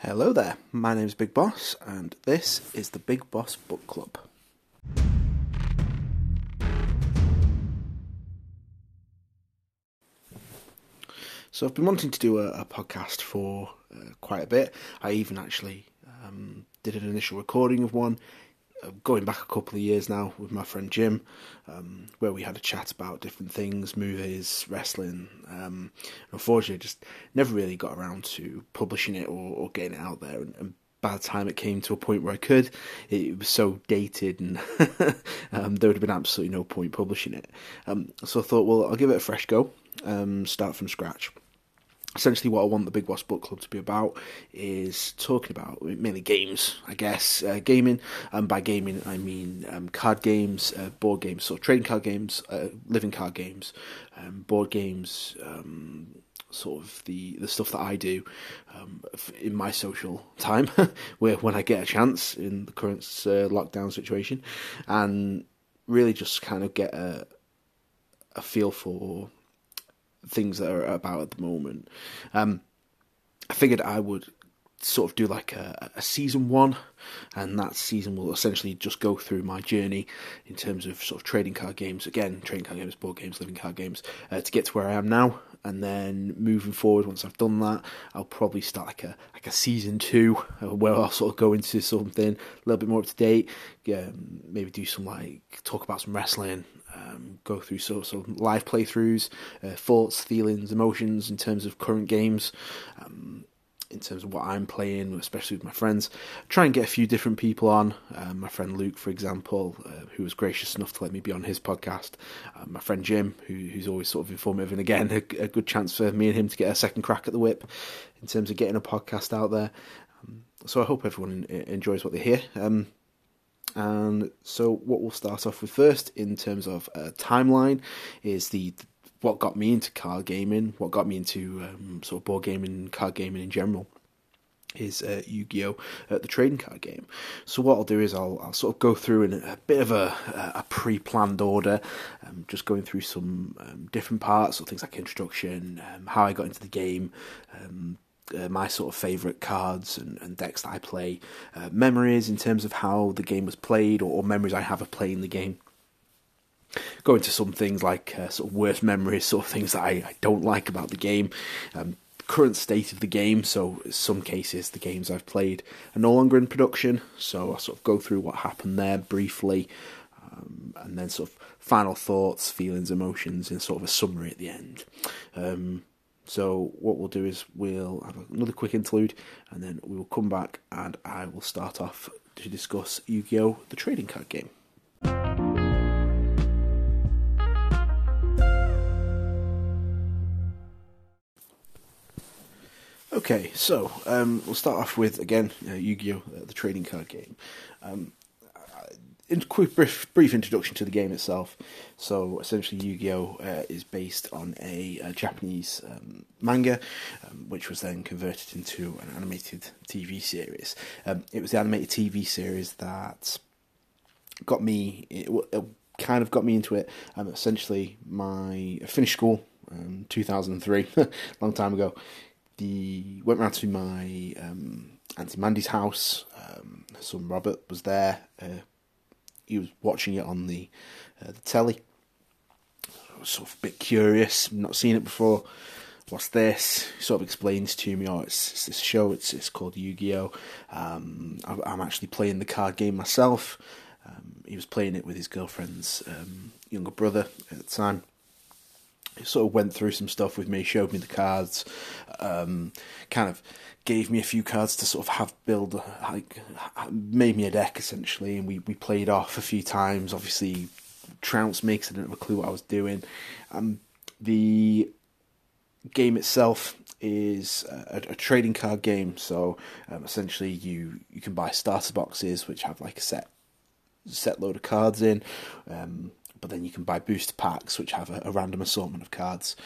Hello there, my name is Big Boss, and this is the Big Boss Book Club. So, I've been wanting to do a, a podcast for uh, quite a bit. I even actually um, did an initial recording of one going back a couple of years now with my friend Jim, um, where we had a chat about different things, movies, wrestling. Um, unfortunately, just never really got around to publishing it or, or getting it out there. And, and, by the time it came to a point where I could, it was so dated, and um, there would have been absolutely no point publishing it. Um, so I thought, well, I'll give it a fresh go, um, start from scratch essentially what I want the Big Boss Book Club to be about is talking about mainly games, I guess, uh, gaming. And by gaming, I mean um, card games, uh, board games, so trading card games, uh, living card games, um, board games. Um, sort of the, the stuff that I do um, in my social time, where when I get a chance in the current uh, lockdown situation, and really just kind of get a a feel for things that are about at the moment. Um, I figured I would sort of do like a, a, season one, and that season will essentially just go through my journey in terms of sort of trading card games. Again, trading card games, board games, living card games, uh, to get to where I am now. And then moving forward, once I've done that, I'll probably start like a like a season two, uh, where I'll sort of go into something a little bit more up to date. Yeah, maybe do some like talk about some wrestling, um, go through sort of live playthroughs, uh, thoughts, feelings, emotions in terms of current games, um, in terms of what I'm playing, especially with my friends. Try and get a few different people on. Uh, my friend Luke, for example, uh, who was gracious enough to let me be on his podcast. Uh, my friend Jim, who, who's always sort of informative, and again, a, a, good chance for me and him to get a second crack at the whip in terms of getting a podcast out there. Um, so I hope everyone enjoys what they hear. Um, and so, what we'll start off with first, in terms of uh, timeline, is the what got me into card gaming, what got me into um, sort of board gaming, card gaming in general is uh, Yu-Gi-Oh! Uh, the trading card game. So what I'll do is I'll, I'll sort of go through in a, bit of a, a pre-planned order, um, just going through some um, different parts, so things like introduction, um, how I got into the game, um, uh, my sort of favourite cards and, and, decks that I play, uh, memories in terms of how the game was played, or, or, memories I have of playing the game. Go into some things like uh, sort of worst memories, sort of things that I, I don't like about the game, um, current state of the game. So, some cases, the games I've played are no longer in production. So, I sort of go through what happened there briefly, um, and then sort of final thoughts, feelings, emotions, in sort of a summary at the end. Um, so what we'll do is we'll have another quick interlude, and then we will come back, and I will start off to discuss Yu-Gi-Oh! the trading card game. Okay, so um, we'll start off with again uh, Yu-Gi-Oh! Uh, the trading card game. Um, in quick brief, brief introduction to the game itself. So essentially, Yu-Gi-Oh uh, is based on a, a Japanese um, manga, um, which was then converted into an animated TV series. Um, it was the animated TV series that got me. It, it kind of got me into it. Um, essentially, my I finished school, um, two thousand three, long time ago. The went round to my um, Auntie Mandy's house. Um, her son Robert was there. Uh, he was watching it on the uh, the telly. Sort of a bit curious, not seen it before. What's this? He sort of explains to me, oh, it's, it's this show. It's it's called Yu-Gi-Oh. Um, I, am actually playing the card game myself. Um, he was playing it with his girlfriend's um, younger brother at the time. He sort of went through some stuff with me, showed me the cards, um, kind of gave me a few cards to sort of have build like made me a deck essentially, and we we played off a few times. Obviously, trounced me because I didn't have a clue what I was doing. Um, the game itself is a, a, trading card game, so um, essentially you you can buy starter boxes which have like a set set load of cards in. Um, but then you can buy booster packs which have a, a random assortment of cards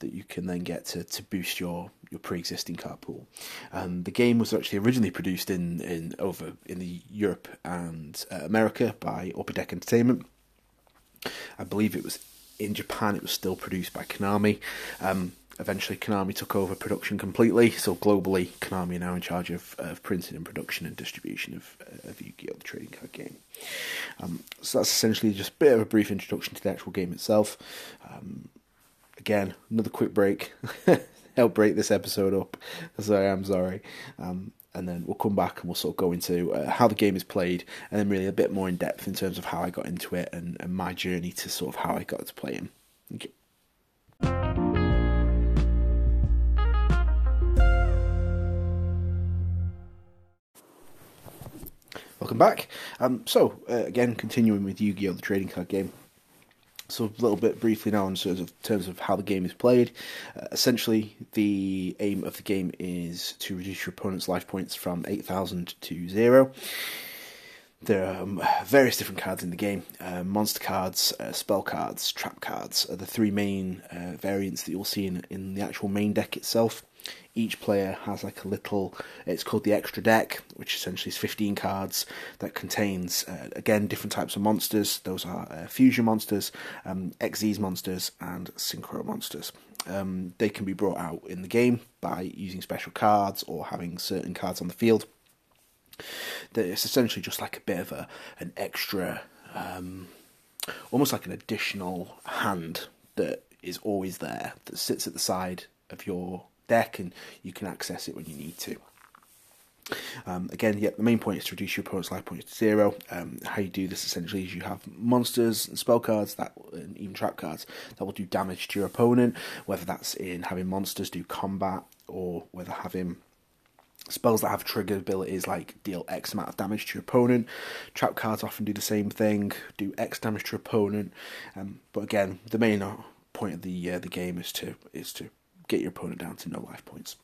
that you can then get to, to boost your, your pre-existing card pool. The game was actually originally produced in, in over in the Europe and uh, America by Upper Deck Entertainment. I believe it was in Japan. It was still produced by Konami. Um, eventually Konami took over production completely. So globally, Konami are now in charge of, of printing and production and distribution of, uh, of Yu-Gi-Oh! the trading card game. Um, so that's essentially just a bit of a brief introduction to the actual game itself. Um, again, another quick break. Help break this episode up, so I am sorry. Um, and then we'll come back and we'll sort of go into uh, how the game is played, and then really a bit more in depth in terms of how I got into it and, and my journey to sort of how I got to play him. Welcome back. Um, so, uh, again, continuing with Yu Gi Oh! the trading card game. So, a little bit briefly now in terms of, terms of how the game is played. Uh, essentially, the aim of the game is to reduce your opponent's life points from 8,000 to 0. There are um, various different cards in the game uh, monster cards, uh, spell cards, trap cards are the three main uh, variants that you'll see in, in the actual main deck itself each player has like a little it's called the extra deck which essentially is 15 cards that contains uh, again different types of monsters. Those are uh, fusion monsters um, xyz monsters and synchro monsters. Um, they can be brought out in the game by using special cards or having certain cards on the field. It's essentially just like a bit of a an extra um, almost like an additional hand that is always there that sits at the side of your deck and you can access it when you need to. Um, again, yeah, the main point is to reduce your opponent's life points to zero. Um, how you do this essentially is you have monsters and spell cards that, and even trap cards that will do damage to your opponent, whether that's in having monsters do combat or whether having spells that have trigger abilities like deal X amount of damage to your opponent. Trap cards often do the same thing, do X damage to your opponent. Um, but again, the main point of the uh, the game is to is to get your opponent down to no life points.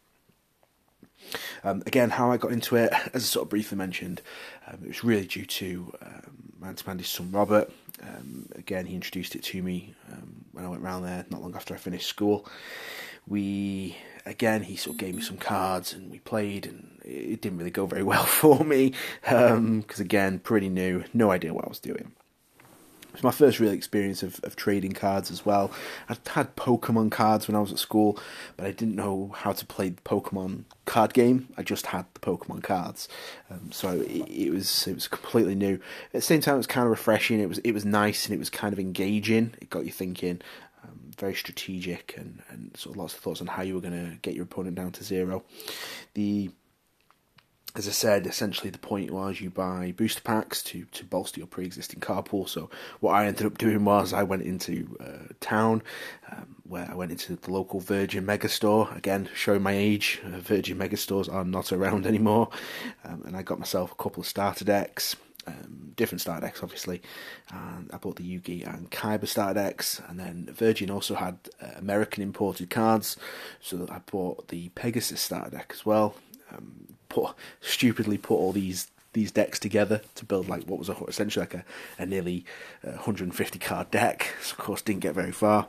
Um, again, how I got into it, as I sort of briefly mentioned, um, it was really due to um, Mandy's son Robert. Um, again, he introduced it to me um, when I went round there not long after I finished school. We, again, he sort of gave me some cards and we played, and it didn't really go very well for me because, um, again, pretty new, no idea what I was doing. It was my first real experience of, of trading cards as well. I'd had Pokemon cards when I was at school, but I didn't know how to play the Pokemon card game. I just had the Pokemon cards, um, so it, it, was it was completely new. At the same time, it was kind of refreshing. It was it was nice and it was kind of engaging. It got you thinking. Um, very strategic and, and sort of lots of thoughts on how you were going to get your opponent down to zero. The as I said, essentially the point was you buy booster packs to, to bolster your pre-existing card pool. So what I ended up doing was I went into uh, town um, where I went into the local Virgin Megastore. Again, showing my age, uh, Virgin Megastores are not around anymore. Um, and I got myself a couple of starter decks. Um, different starter decks, obviously, and I bought the Yugi and Kaiba starter decks, and then Virgin also had uh, American imported cards, so I bought the Pegasus starter deck as well. Um, put stupidly put all these these decks together to build like what was a, essentially like a, a nearly uh, 150 card deck. So of course, didn't get very far.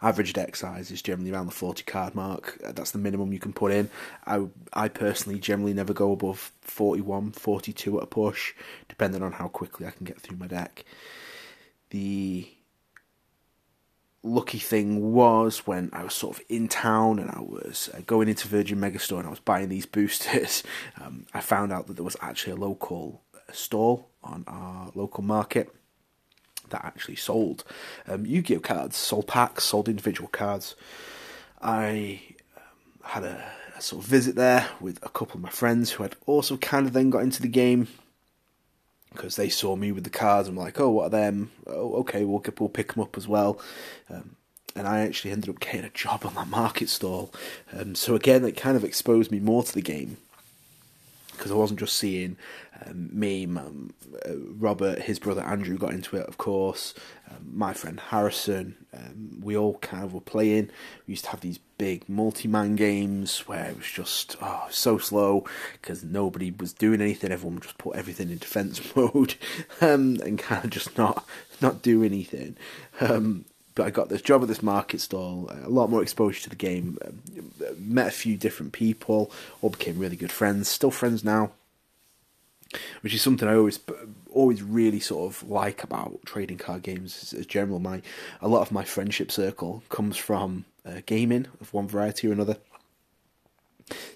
Average deck size is generally around the 40 card mark. Uh, that's the minimum you can put in. I, I personally generally never go above 41, 42 at a push, depending on how quickly I can get through my deck. The lucky thing was when I was sort of in town and I was uh, going into Virgin Megastore and I was buying these boosters, um, I found out that there was actually a local stall on our local market that actually sold um, Yu-Gi-Oh cards, sold packs, sold individual cards. I um, had a, a sort of visit there with a couple of my friends who had also kind of then got into the game because they saw me with the cards. I'm like, oh, what are them? Oh, okay, we'll, we'll pick them up as well. Um, and I actually ended up getting a job on that market stall. Um, so again, it kind of exposed me more to the game because I wasn't just seeing um, me, uh, Robert, his brother Andrew got into it, of course. Um, my friend Harrison, um, we all kind of were playing. We used to have these big multi-man games where it was just oh so slow because nobody was doing anything. Everyone just put everything in defense mode um, and kind of just not not do anything. Um, but I got this job at this market stall, a lot more exposure to the game, met a few different people, all became really good friends, still friends now, which is something I always always really sort of like about trading card games as, general. My a lot of my friendship circle comes from uh, gaming of one variety or another.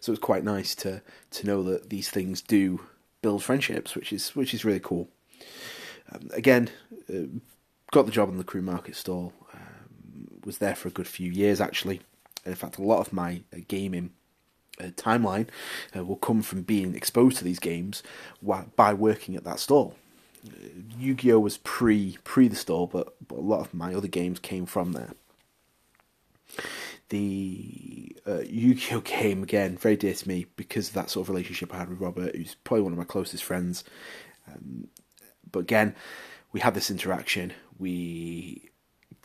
So it's quite nice to to know that these things do build friendships, which is which is really cool. Um, again, uh, got the job in the Crewe Market stall. Was there for a good few years actually. In fact, a lot of my uh, gaming uh, timeline uh, will come from being exposed to these games by working at that stall. Uh, Yu-Gi-Oh was pre pre the stall, but, but a lot of my other games came from there. The uh, Yu-Gi-Oh game again very dear to me because of that sort of relationship I had with Robert, who's probably one of my closest friends. Um, but again, we had this interaction. We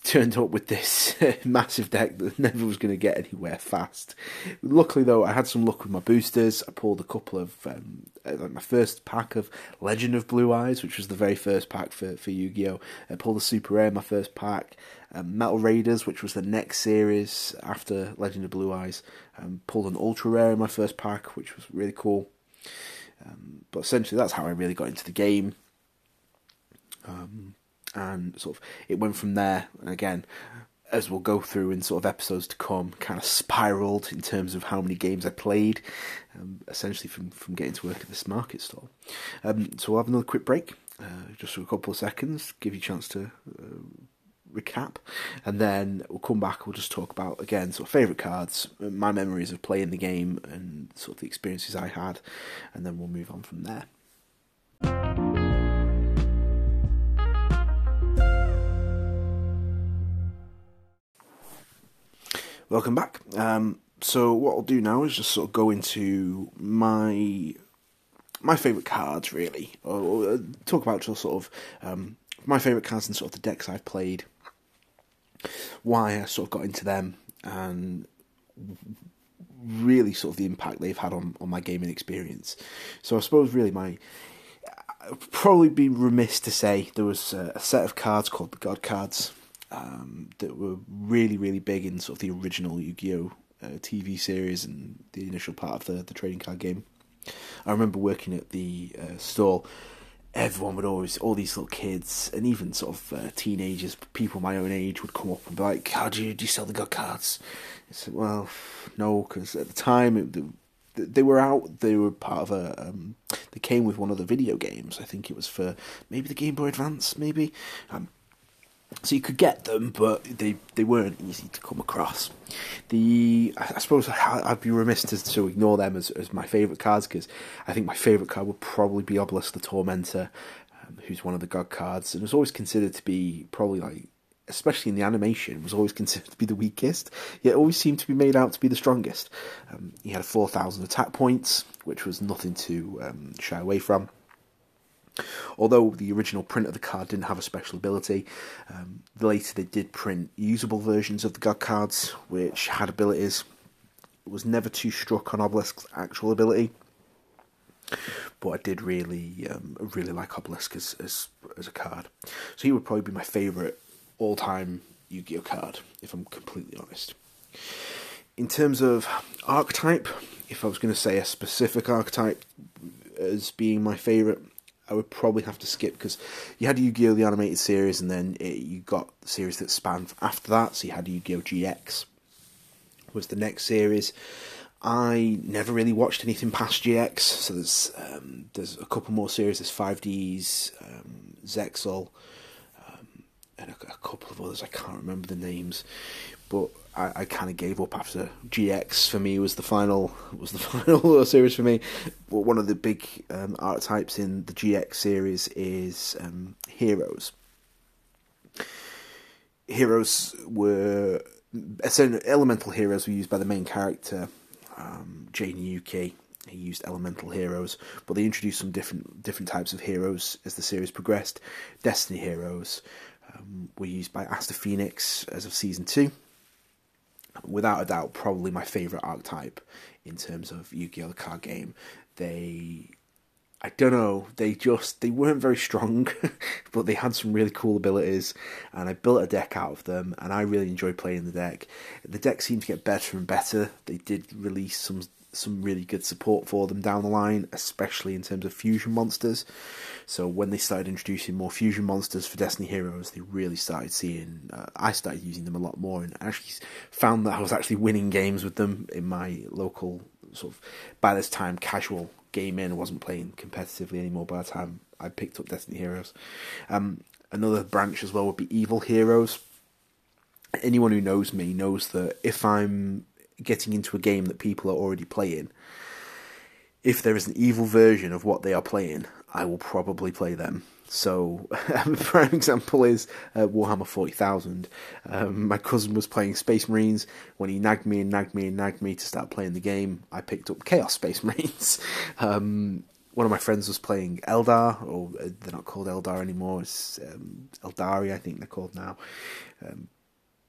turned up with this massive deck that never was going to get anywhere fast. Luckily, though, I had some luck with my boosters. I pulled a couple of um, uh, like my first pack of Legend of Blue Eyes, which was the very first pack for, for Yu Gi Oh! I pulled a Super Rare, in my first pack. Um, Metal Raiders, which was the next series after Legend of Blue Eyes. Um, pulled an Ultra Rare in my first pack, which was really cool. Um, but essentially, that's how I really got into the game. Um, and sort of it went from there. And again, as we'll go through in sort of episodes to come, kind of spiraled in terms of how many games I played, um, essentially from, from getting to work at this market stall. Um, so we'll have another quick break, uh, just for a couple of seconds, give you a chance to uh, recap, and then we'll come back. We'll just talk about again sort of favourite cards, my memories of playing the game, and sort of the experiences I had, and then we'll move on from there. Welcome back. Um, so what I'll do now is just sort of go into my my favourite cards, really, or, or, uh, talk about just sort of um, my favourite cards and sort of the decks I've played, why I sort of got into them, and really sort of the impact they've had on, on my gaming experience. So I suppose really my I'd probably be remiss to say there was a, a set of cards called the God cards um, that were really, really big in sort of the original Yu-Gi-Oh uh, TV series and the initial part of the the trading card game. I remember working at the uh, store. Everyone would always, all these little kids, and even sort of uh, teenagers, people my own age, would come up and be like, "How do you do you sell the god cards?" I said, "Well, no, because at the time it, they were out. They were part of a. Um, they came with one of the video games. I think it was for maybe the Game Boy Advance, maybe. Um, so you could get them, but they, they weren't easy to come across. The I suppose I'd be remiss to, to ignore them as, as my favourite cards because I think my favourite card would probably be Obelisk the Tormentor, um, who's one of the god cards, and was always considered to be probably like, especially in the animation, was always considered to be the weakest. Yet always seemed to be made out to be the strongest. Um, he had four thousand attack points, which was nothing to um, shy away from. Although the original print of the card didn't have a special ability, um, later they did print usable versions of the god cards which had abilities. It was never too struck on Obelisk's actual ability, but I did really, um, really like Obelisk as, as as a card. So he would probably be my favourite all-time Yu-Gi-Oh card, if I'm completely honest. In terms of archetype, if I was going to say a specific archetype as being my favourite, I would probably have to skip because you had Yu-Gi-Oh! the animated series, and then it, you got the series that spanned after that. So you had Yu-Gi-Oh! GX was the next series. I never really watched anything past GX, so there's um, there's a couple more series. There's 5Ds, um, Zexal, um, and a, a, couple of others. I can't remember the names, but I, I kind of gave up after GX. For me, was the final was the final series for me. One of the big um, archetypes in the GX series is um, heroes. Heroes were so elemental heroes were used by the main character, um, Jaden Yuki. He used elemental heroes, but they introduced some different different types of heroes as the series progressed. Destiny heroes um, were used by Aster Phoenix as of season two without a doubt, probably my favourite archetype in terms of Yu-Gi-Oh! card game. They I don't know. They just they weren't very strong, but they had some really cool abilities, and I built a deck out of them, and I really enjoyed playing the deck. The deck seemed to get better and better. They did release some some really good support for them down the line, especially in terms of fusion monsters. So when they started introducing more fusion monsters for Destiny Heroes, they really started seeing. Uh, I started using them a lot more, and actually found that I was actually winning games with them in my local sort of by this time casual game in. Wasn't playing competitively anymore by the time I picked up Destiny Heroes. Um, another branch as well would be Evil Heroes. Anyone who knows me knows that if I'm getting into a game that people are already playing, if there is an evil version of what they are playing, I will probably play them. So, um, prime example is uh, Warhammer 40,000. Um, my cousin was playing Space Marines. When he nagged me and nagged me and nagged me to start playing the game, I picked up Chaos Space Marines. Um, one of my friends was playing Eldar, or uh, they're not called Eldar anymore, it's um, Aeldari, I think they're called now. Um,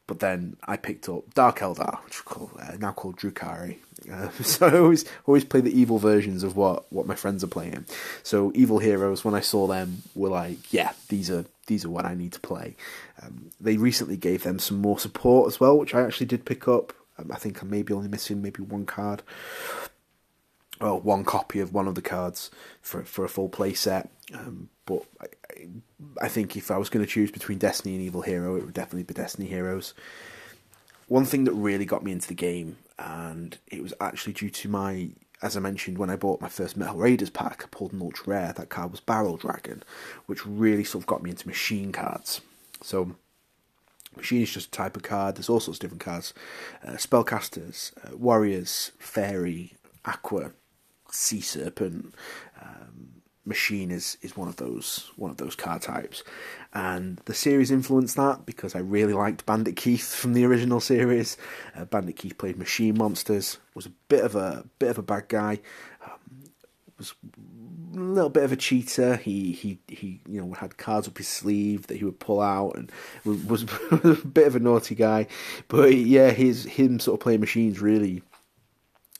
but then I picked up Dark Eldar, which is called, uh, now called Drukhari. Uh, so I always always play the evil versions of what, what my friends are playing. So evil heroes, when I saw them, were like, yeah, these are these are what I need to play. Um, they recently gave them some more support as well, which I actually did pick up. Um, I think I'm maybe only missing maybe one card or one copy of one of the cards for for a full play set. Um, but I, I think if I was going to choose between Destiny and Evil Hero, it would definitely be Destiny Heroes. One thing that really got me into the game, and it was actually due to my, as I mentioned, when I bought my first Metal Raiders pack, I pulled an ultra rare. That card was Barrel Dragon, which really sort of got me into machine cards. So, machine is just a type of card. There's all sorts of different cards: uh, spellcasters, uh, warriors, fairy, aqua, sea serpent, um, machine is is one of those one of those car types, and the series influenced that because I really liked Bandit Keith from the original series. Uh, Bandit Keith played machine monsters, was a bit of a bit of a bad guy, um, was a little bit of a cheater. He he he you know had cards up his sleeve that he would pull out and was, was a bit of a naughty guy, but yeah, his him sort of playing machines really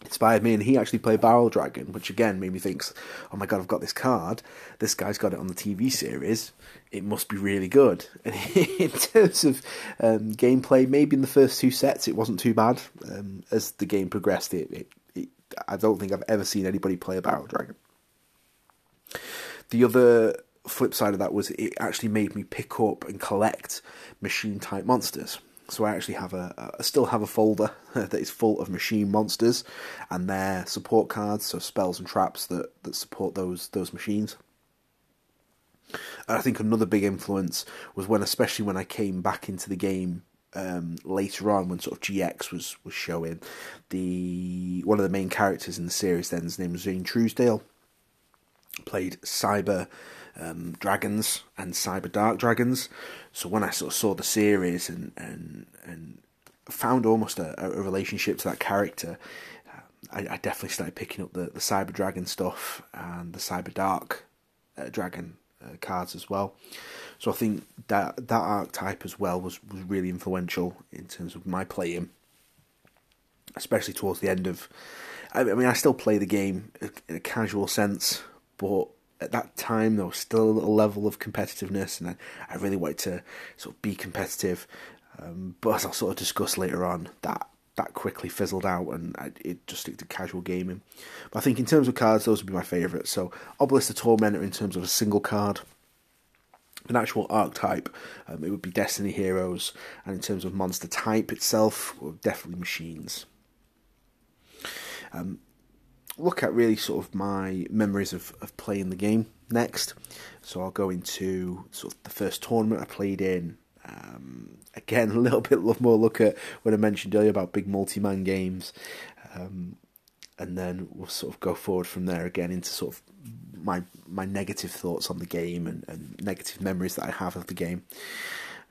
inspired me, and he actually played Barrel Dragon, which again made me think, oh my god, I've got this card. This guy's got it on the TV series. It must be really good. And in terms of um, gameplay, maybe in the first two sets it wasn't too bad. Um, as the game progressed, it, it, it, I don't think I've ever seen anybody play a Barrel Dragon. The other flip side of that was it actually made me pick up and collect machine type monsters. So I actually have a, I still have a folder that is full of machine monsters and their support cards, so spells and traps that, that support those those machines. And I think another big influence was when, especially when I came back into the game um, later on, when sort of GX was was showing the one of the main characters in the series. Then his name was Zane Truesdale, played Cyber um, dragons and cyber dark dragons. So when I sort of saw the series and and and found almost a, a relationship to that character, uh, I, I, definitely started picking up the, the cyber dragon stuff and the cyber dark uh, dragon uh, cards as well. So I think that that archetype as well was was really influential in terms of my playing, especially towards the end of. I mean, I still play the game in a casual sense, but at that time there was still a little level of competitiveness, and I, I really wanted to sort of be competitive. Um, but as I'll sort of discuss later on, that that quickly fizzled out, and I, it just stick to casual gaming. But I think in terms of cards, those would be my favourites. So Obelisk the Tormentor in terms of a single card. An actual archetype, um, it would be Destiny Heroes, and in terms of monster type itself, definitely machines. Um, look at really sort of my memories of, of playing the game next. So I'll go into sort of the first tournament I played in. Um, again, a little bit more look at what I mentioned earlier about big multi-man games, um, and then we'll sort of go forward from there again into sort of my my negative thoughts on the game and, and negative memories that I have of the game,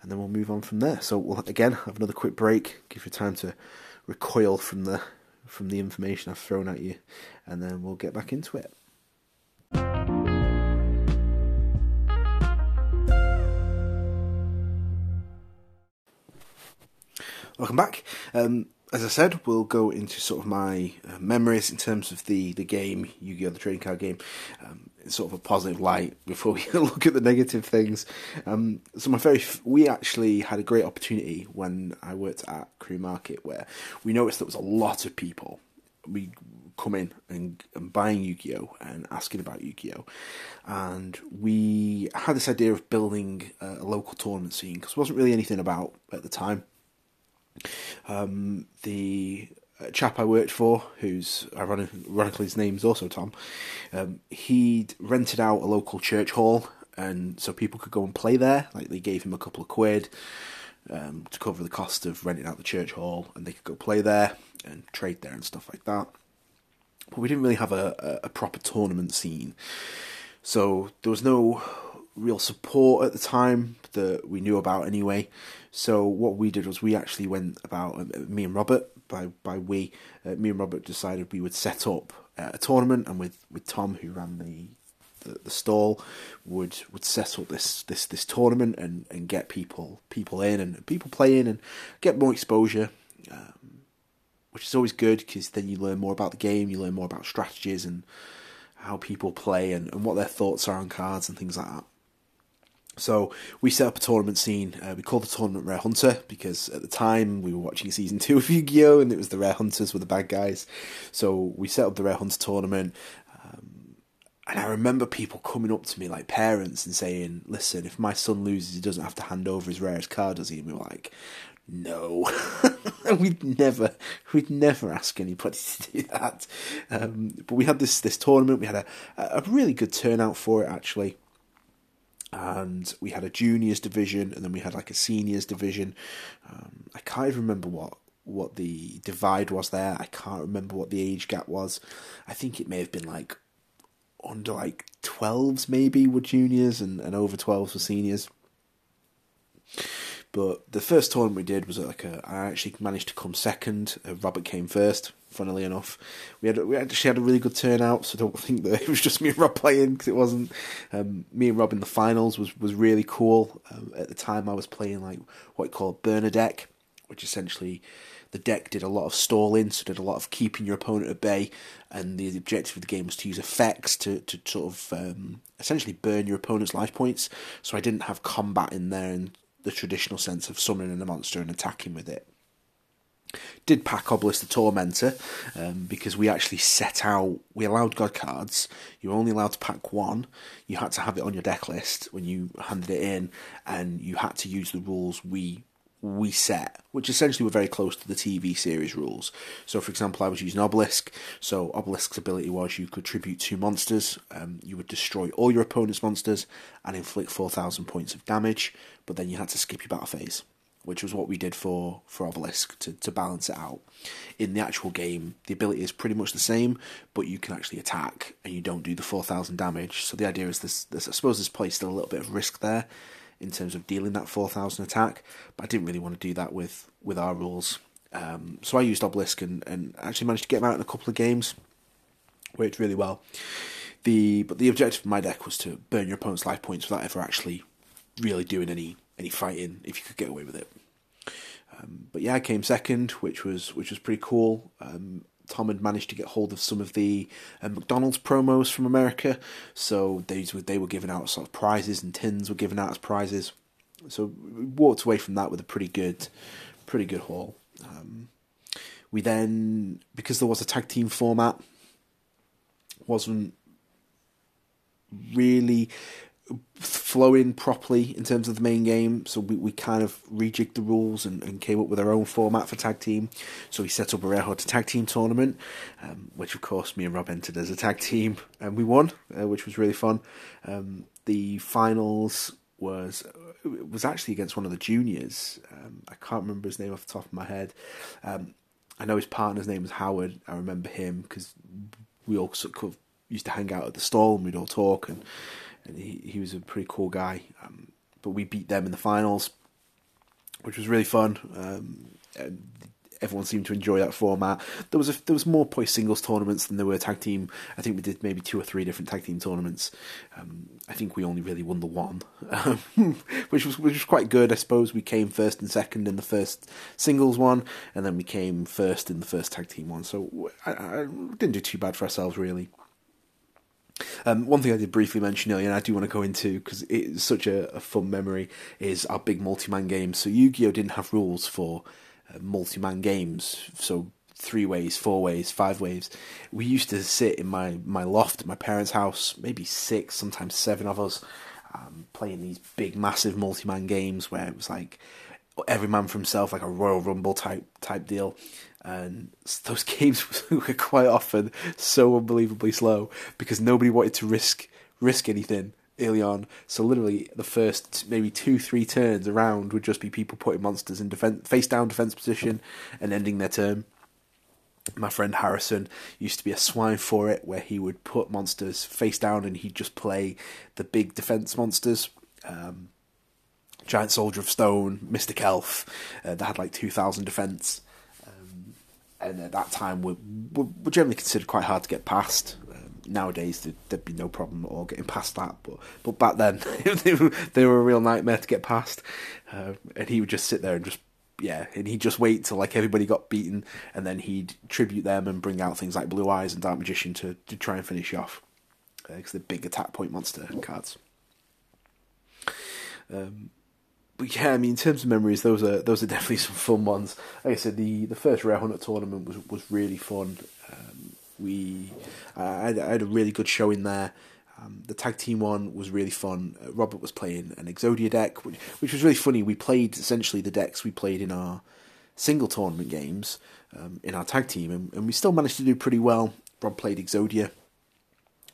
and then we'll move on from there. So we'll again have another quick break, give you time to recoil from the from the information I've thrown at you, and then we'll get back into it. Welcome back. Um, as I said, we'll go into sort of my uh, memories in terms of the, the game, Yu-Gi-Oh! the trading card game, um, in sort of a positive light before we look at the negative things. Um, so my very, f- we actually had a great opportunity when I worked at Crewe Market where we noticed there was a lot of people. We come in and, and buying Yu-Gi-Oh and asking about Yu-Gi-Oh, and we had this idea of building a, local tournament scene because there wasn't really anything about at the time. Um, the uh, chap I worked for, who's ironically his name's also Tom, um, he'd rented out a local church hall, and so people could go and play there. Like they gave him a couple of quid um, to cover the cost of renting out the church hall, and they could go play there and trade there and stuff like that. But we didn't really have a, a, proper tournament scene, so there was no real support at the time that we knew about anyway. So what we did was we actually went about uh, me and Robert by by we uh, me and Robert decided we would set up uh, a tournament and with, with Tom who ran the, the, stall would would set up this this this tournament and, and get people people in and people playing and get more exposure. Um, which is always good because then you learn more about the game, you learn more about strategies and how people play and, and what their thoughts are on cards and things like that. So we set up a tournament scene. Uh, we called the tournament Rare Hunter because at the time we were watching season two of Yu Gi Oh! and it was the Rare Hunters were the bad guys. So we set up the Rare Hunter tournament. And I remember people coming up to me, like parents, and saying, Listen, if my son loses, he doesn't have to hand over his rarest card, does he? And we were like, no, we'd never, we'd never ask anybody to do that. Um, but we had this this tournament. We had a a really good turnout for it actually and we had a juniors division, and then we had like a seniors division. Um, I can't even remember what what the divide was there. I can't remember what the age gap was. I think it may have been like under like twelves, maybe were juniors, and, and over twelves were seniors. But the first tournament we did was like a. I actually managed to come second. Uh, Robert came first. Funnily enough, we had we actually had a really good turnout. So I don't think that it was just me and Rob playing because it wasn't. Um, me and Rob in the finals was was really cool. Um, at the time, I was playing like what you call deck, which essentially the deck did a lot of stalling, so did a lot of keeping your opponent at bay, and the objective of the game was to use effects to, to sort of um, essentially burn your opponent's life points. So I didn't have combat in there in the traditional sense of summoning a monster and attacking with it. Did pack Obelisk the Tormentor um, because we actually set out, we allowed God cards. You were only allowed to pack one. You had to have it on your deck list when you handed it in, and you had to use the rules we we set, which essentially were very close to the TV series rules. So, for example, I was using Obelisk. So, Obelisk's ability was you could tribute two monsters, um, you would destroy all your opponent's monsters and inflict 4,000 points of damage, but then you had to skip your battle phase, which was what we did for, for Obelisk to, to balance it out. In the actual game, the ability is pretty much the same, but you can actually attack and you don't do the 4,000 damage. So, the idea is this, this I suppose there's probably still a little bit of risk there in terms of dealing that 4,000 attack, but I didn't really want to do that with, with our rules. Um, so I used Obelisk and, and actually managed to get him out in a couple of games. Worked really well. The But the objective of my deck was to burn your opponent's life points without ever actually really doing any, any fighting, if you could get away with it. Um, but yeah, I came second, which was which was pretty cool. Um, Tom had managed to get hold of some of the uh, McDonald's promos from America, so they they were giving out sort of prizes and tins were given out as prizes. So we walked away from that with a pretty good, pretty good haul. Um, we then, because there was a tag team format, wasn't really flowing properly in terms of the main game. So we, we kind of rejigged the rules and, and came up with our own format for tag team. So we set up a Rare Hunter tag team tournament, um, which of course me and Rob entered as a tag team, and we won, uh, which was really fun. Um, the finals was was actually against one of the juniors. Um, I can't remember his name off the top of my head. Um, I know his partner's name was Howard. I remember him because we all sort of used to hang out at the stall and we'd all talk and he he was a pretty cool guy. Um, but we beat them in the finals, which was really fun. Um, everyone seemed to enjoy that format. There was a, there was more point singles tournaments than there were tag team. I think we did maybe two or three different tag team tournaments. Um, I think we only really won the one, um, which was which was quite good. I suppose we came first and second in the first singles one, and then we came first in the first tag team one. So I, I didn't do too bad for ourselves really. Um, one thing I did briefly mention earlier, and I do want to go into because it's such a, a, fun memory, is our big multi-man games. So Yu-Gi-Oh didn't have rules for uh, multi-man games, so three ways, four ways, five ways. We used to sit in my my loft at my parents' house, maybe six, sometimes seven of us, um, playing these big, massive multi-man games where it was like every man for himself, like a Royal Rumble type type deal and those games were quite often so unbelievably slow because nobody wanted to risk risk anything early on. So literally, the first maybe two, three turns around would just be people putting monsters in defense, face down defense position, and ending their turn. My friend Harrison used to be a swine for it, where he would put monsters face down and he'd just play the big defense monsters. Um, Giant Soldier of Stone, Mystic Elf, uh, that had like 2,000 defense and at that time were, were, were generally considered quite hard to get past. Um, nowadays, there'd, there'd, be no problem at all getting past that, but but back then they, were, they were a real nightmare to get past. Uh, and he would just sit there and just yeah, and he'd just wait till like everybody got beaten, and then he'd tribute them and bring out things like Blue Eyes and Dark Magician to to try and finish off because uh, they're big attack point monster cards. Um, but yeah, I mean, in terms of memories, those are those are definitely some fun ones. Like I said, the, the first Rare Hunter tournament was was really fun. Um, we I, had, I, had, a really good show in there. Um, the tag team one was really fun. Uh, Robert was playing an Exodia deck, which which was really funny. We played essentially the decks we played in our single tournament games um, in our tag team, and, and we still managed to do pretty well. Rob played Exodia,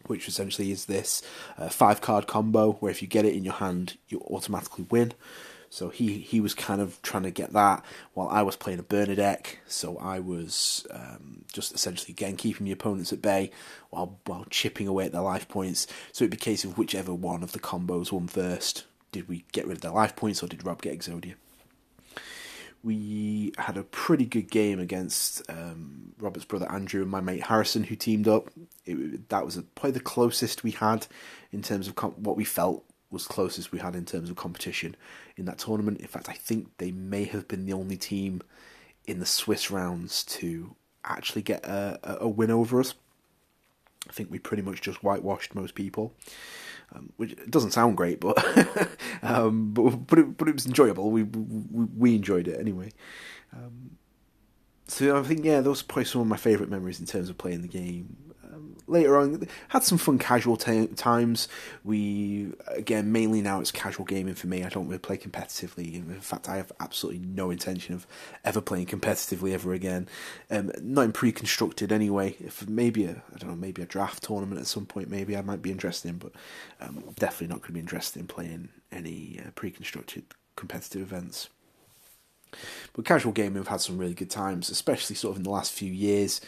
which essentially is this uh, five card combo where if you get it in your hand, you automatically win. So he, he was kind of trying to get that while I was playing a burner deck. So I was um, just essentially again keeping the opponents at bay while while chipping away at their life points. So it'd be a case of whichever one of the combos won first. Did we get rid of their life points or did Rob get Exodia? We had a pretty good game against um, Robert's brother Andrew and my mate Harrison, who teamed up. It, that was probably the closest we had in terms of what we felt was closest we had in terms of competition in that tournament. In fact, I think they may have been the only team in the Swiss rounds to actually get a, a win over us. I think we pretty much just whitewashed most people, um, which doesn't sound great, but um, but but it, but it was enjoyable. We, we, we enjoyed it anyway. Um, so I think yeah, those are probably some of my favourite memories in terms of playing the game later on had some fun casual t- times. We again mainly now it's casual gaming for me. I don't really play competitively. In fact, I have absolutely no intention of ever playing competitively ever again. Um, not in pre-constructed anyway. If maybe a I don't know maybe a draft tournament at some point maybe I might be interested in, but um, definitely not going to be interested in playing any uh, pre-constructed competitive events. But casual gaming, we've had some really good times, especially sort of in the last few years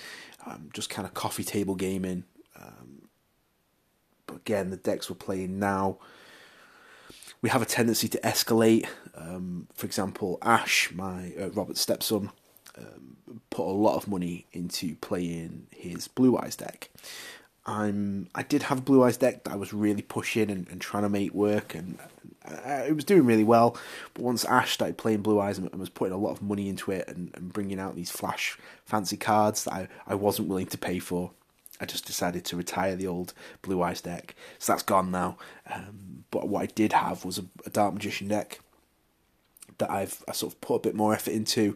um, just kind of coffee table gaming. Um, but again, the decks we're playing now, we have a tendency to escalate. Um, for example, Ash, my uh, Robert's stepson, um, put a lot of money into playing his Blue Eyes deck. I'm I did have a Blue Eyes deck that I was really pushing and, and trying to make work, and uh, it was doing really well. But once Ash started playing Blue Eyes and, and was putting a lot of money into it and, and, bringing out these flash fancy cards that I, I wasn't willing to pay for, I just decided to retire the old Blue Eyes deck. So that's gone now. Um, but what I did have was a, a Dark Magician deck that I've I sort of put a bit more effort into.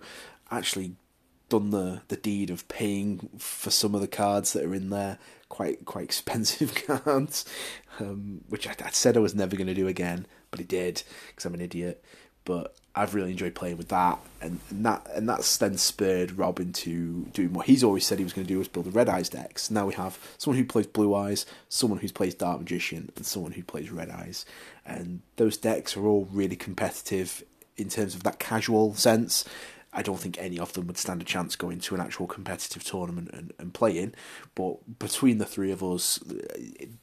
Actually, done the the deed of paying for some of the cards that are in there quite quite expensive cards, um, which I, I, said I was never going to do again, but it did because I'm an idiot. But I've really enjoyed playing with that, and, and that and that's then spurred Rob into doing what he's always said he was going to do was build a Red Eyes decks. Now we have someone who plays Blue Eyes, someone who plays Dark Magician, and someone who plays Red Eyes, and those decks are all really competitive in terms of that casual sense I don't think any of them would stand a chance going to an actual competitive tournament and, and playing. But between the three of us,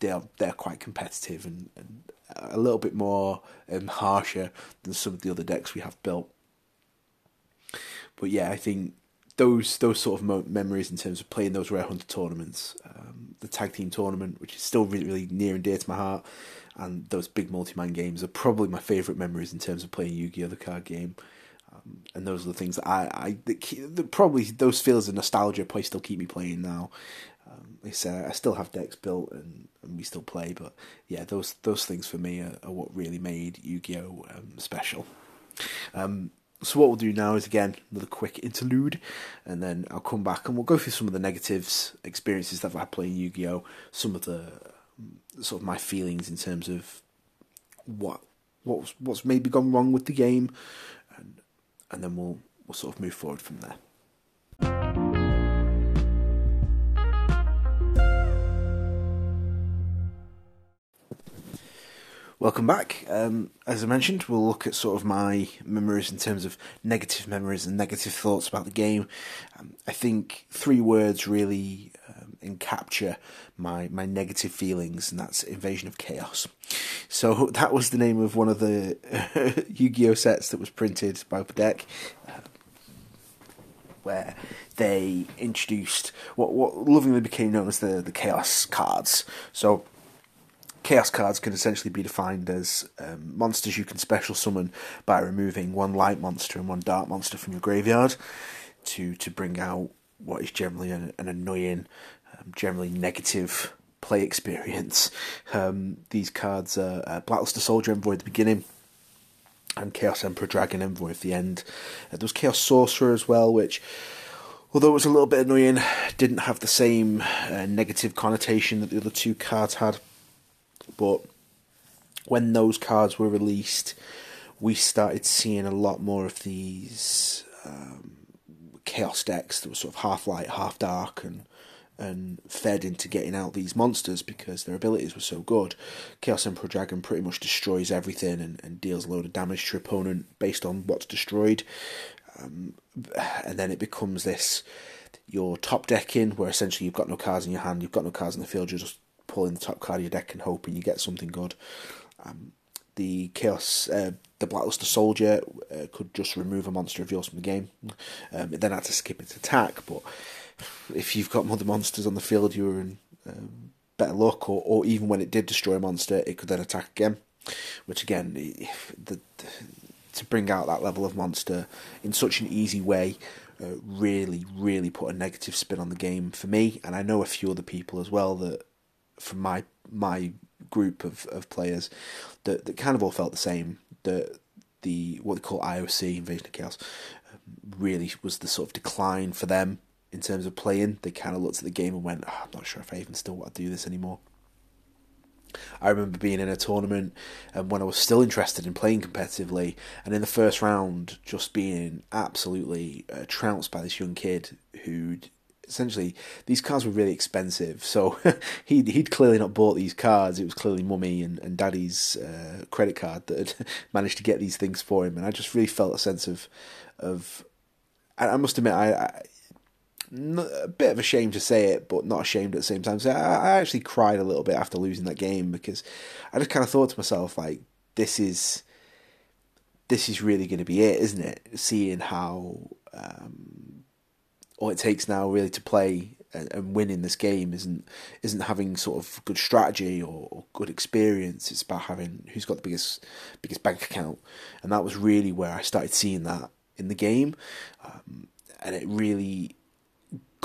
they're they're quite competitive and, and a little bit more um, harsher than some of the other decks we have built. But yeah, I think those those sort of mo- memories in terms of playing those Rare Hunter tournaments, um, the tag team tournament, which is still really, really near and dear to my heart, and those big multi-man games are probably my favourite memories in terms of playing Yu-Gi-Oh! the card game. Um, and those are the things that I, I probably those feelings of nostalgia probably still keep me playing now. Um, like I still have decks built and, and we still play, but yeah, those those things for me are, are what really made Yu-Gi-Oh! Um, special. Um, so what we'll do now is again another quick interlude, and then I'll come back and we'll go through some of the negatives, experiences that I've had playing Yu-Gi-Oh, some of the sort of my feelings in terms of what what's what's maybe gone wrong with the game, and then we'll we'll sort of move forward from there. Welcome back. Um, as I mentioned, we'll look at sort of my memories in terms of negative memories and negative thoughts about the game. Um, I think three words really um, capture my, my negative feelings, and that's Invasion of Chaos. So that was the name of one of the Yu Gi Oh sets that was printed by Upper. Uh, where they introduced what what lovingly became known as the, the Chaos cards. So Chaos cards can essentially be defined as um, monsters you can special summon by removing one light monster and one dark monster from your graveyard to to bring out what is generally an, an annoying, generally negative play experience. Um, these cards are uh, Blackluster Soldier Envoy at the beginning and Chaos Emperor Dragon Envoy at the end. Uh, there was Chaos Sorcerer as well, which although it was a little bit annoying, didn't have the same uh, negative connotation that the other two cards had. But when those cards were released, we started seeing a lot more of these um, chaos decks that were sort of half light, half dark, and and fed into getting out these monsters because their abilities were so good. Chaos Emperor Dragon pretty much destroys everything and, and deals a load of damage to your opponent based on what's destroyed. Um, and then it becomes this your top deck in where essentially you've got no cards in your hand, you've got no cards in the field, you're just pulling the top card of your deck and hoping you get something good. Um, the Chaos, uh, the Blackluster Soldier uh, could just remove a monster of yours from the game. Um, it then had to skip its attack, but if you've got other monsters on the field, you were in um, better luck, or, or even when it did destroy a monster, it could then attack again. Which again, the, the, to bring out that level of monster in such an easy way uh, really, really put a negative spin on the game for me, and I know a few other people as well that from my my group of, of players that, that kind of all felt the same. The the what they call IOC Invasion of Chaos um, really was the sort of decline for them in terms of playing. They kind of looked at the game and went, oh, "I'm not sure if I even still want to do this anymore." I remember being in a tournament and when I was still interested in playing competitively, and in the first round, just being absolutely uh, trounced by this young kid who'd essentially these cards were really expensive. So he'd he'd clearly not bought these cards. It was clearly mummy and, and daddy's uh, credit card that had managed to get these things for him. And I just really felt a sense of of. I must admit, I, I a bit of a shame to say it, but not ashamed at the same time. So I, actually cried a little bit after losing that game because I just kind of thought to myself, like, this is this is really going to be it, isn't it? Seeing how um, all it takes now really to play and, and win in this game isn't isn't having sort of good strategy or, or, good experience. It's about having who's got the biggest biggest bank account, and that was really where I started seeing that in the game, um, and it really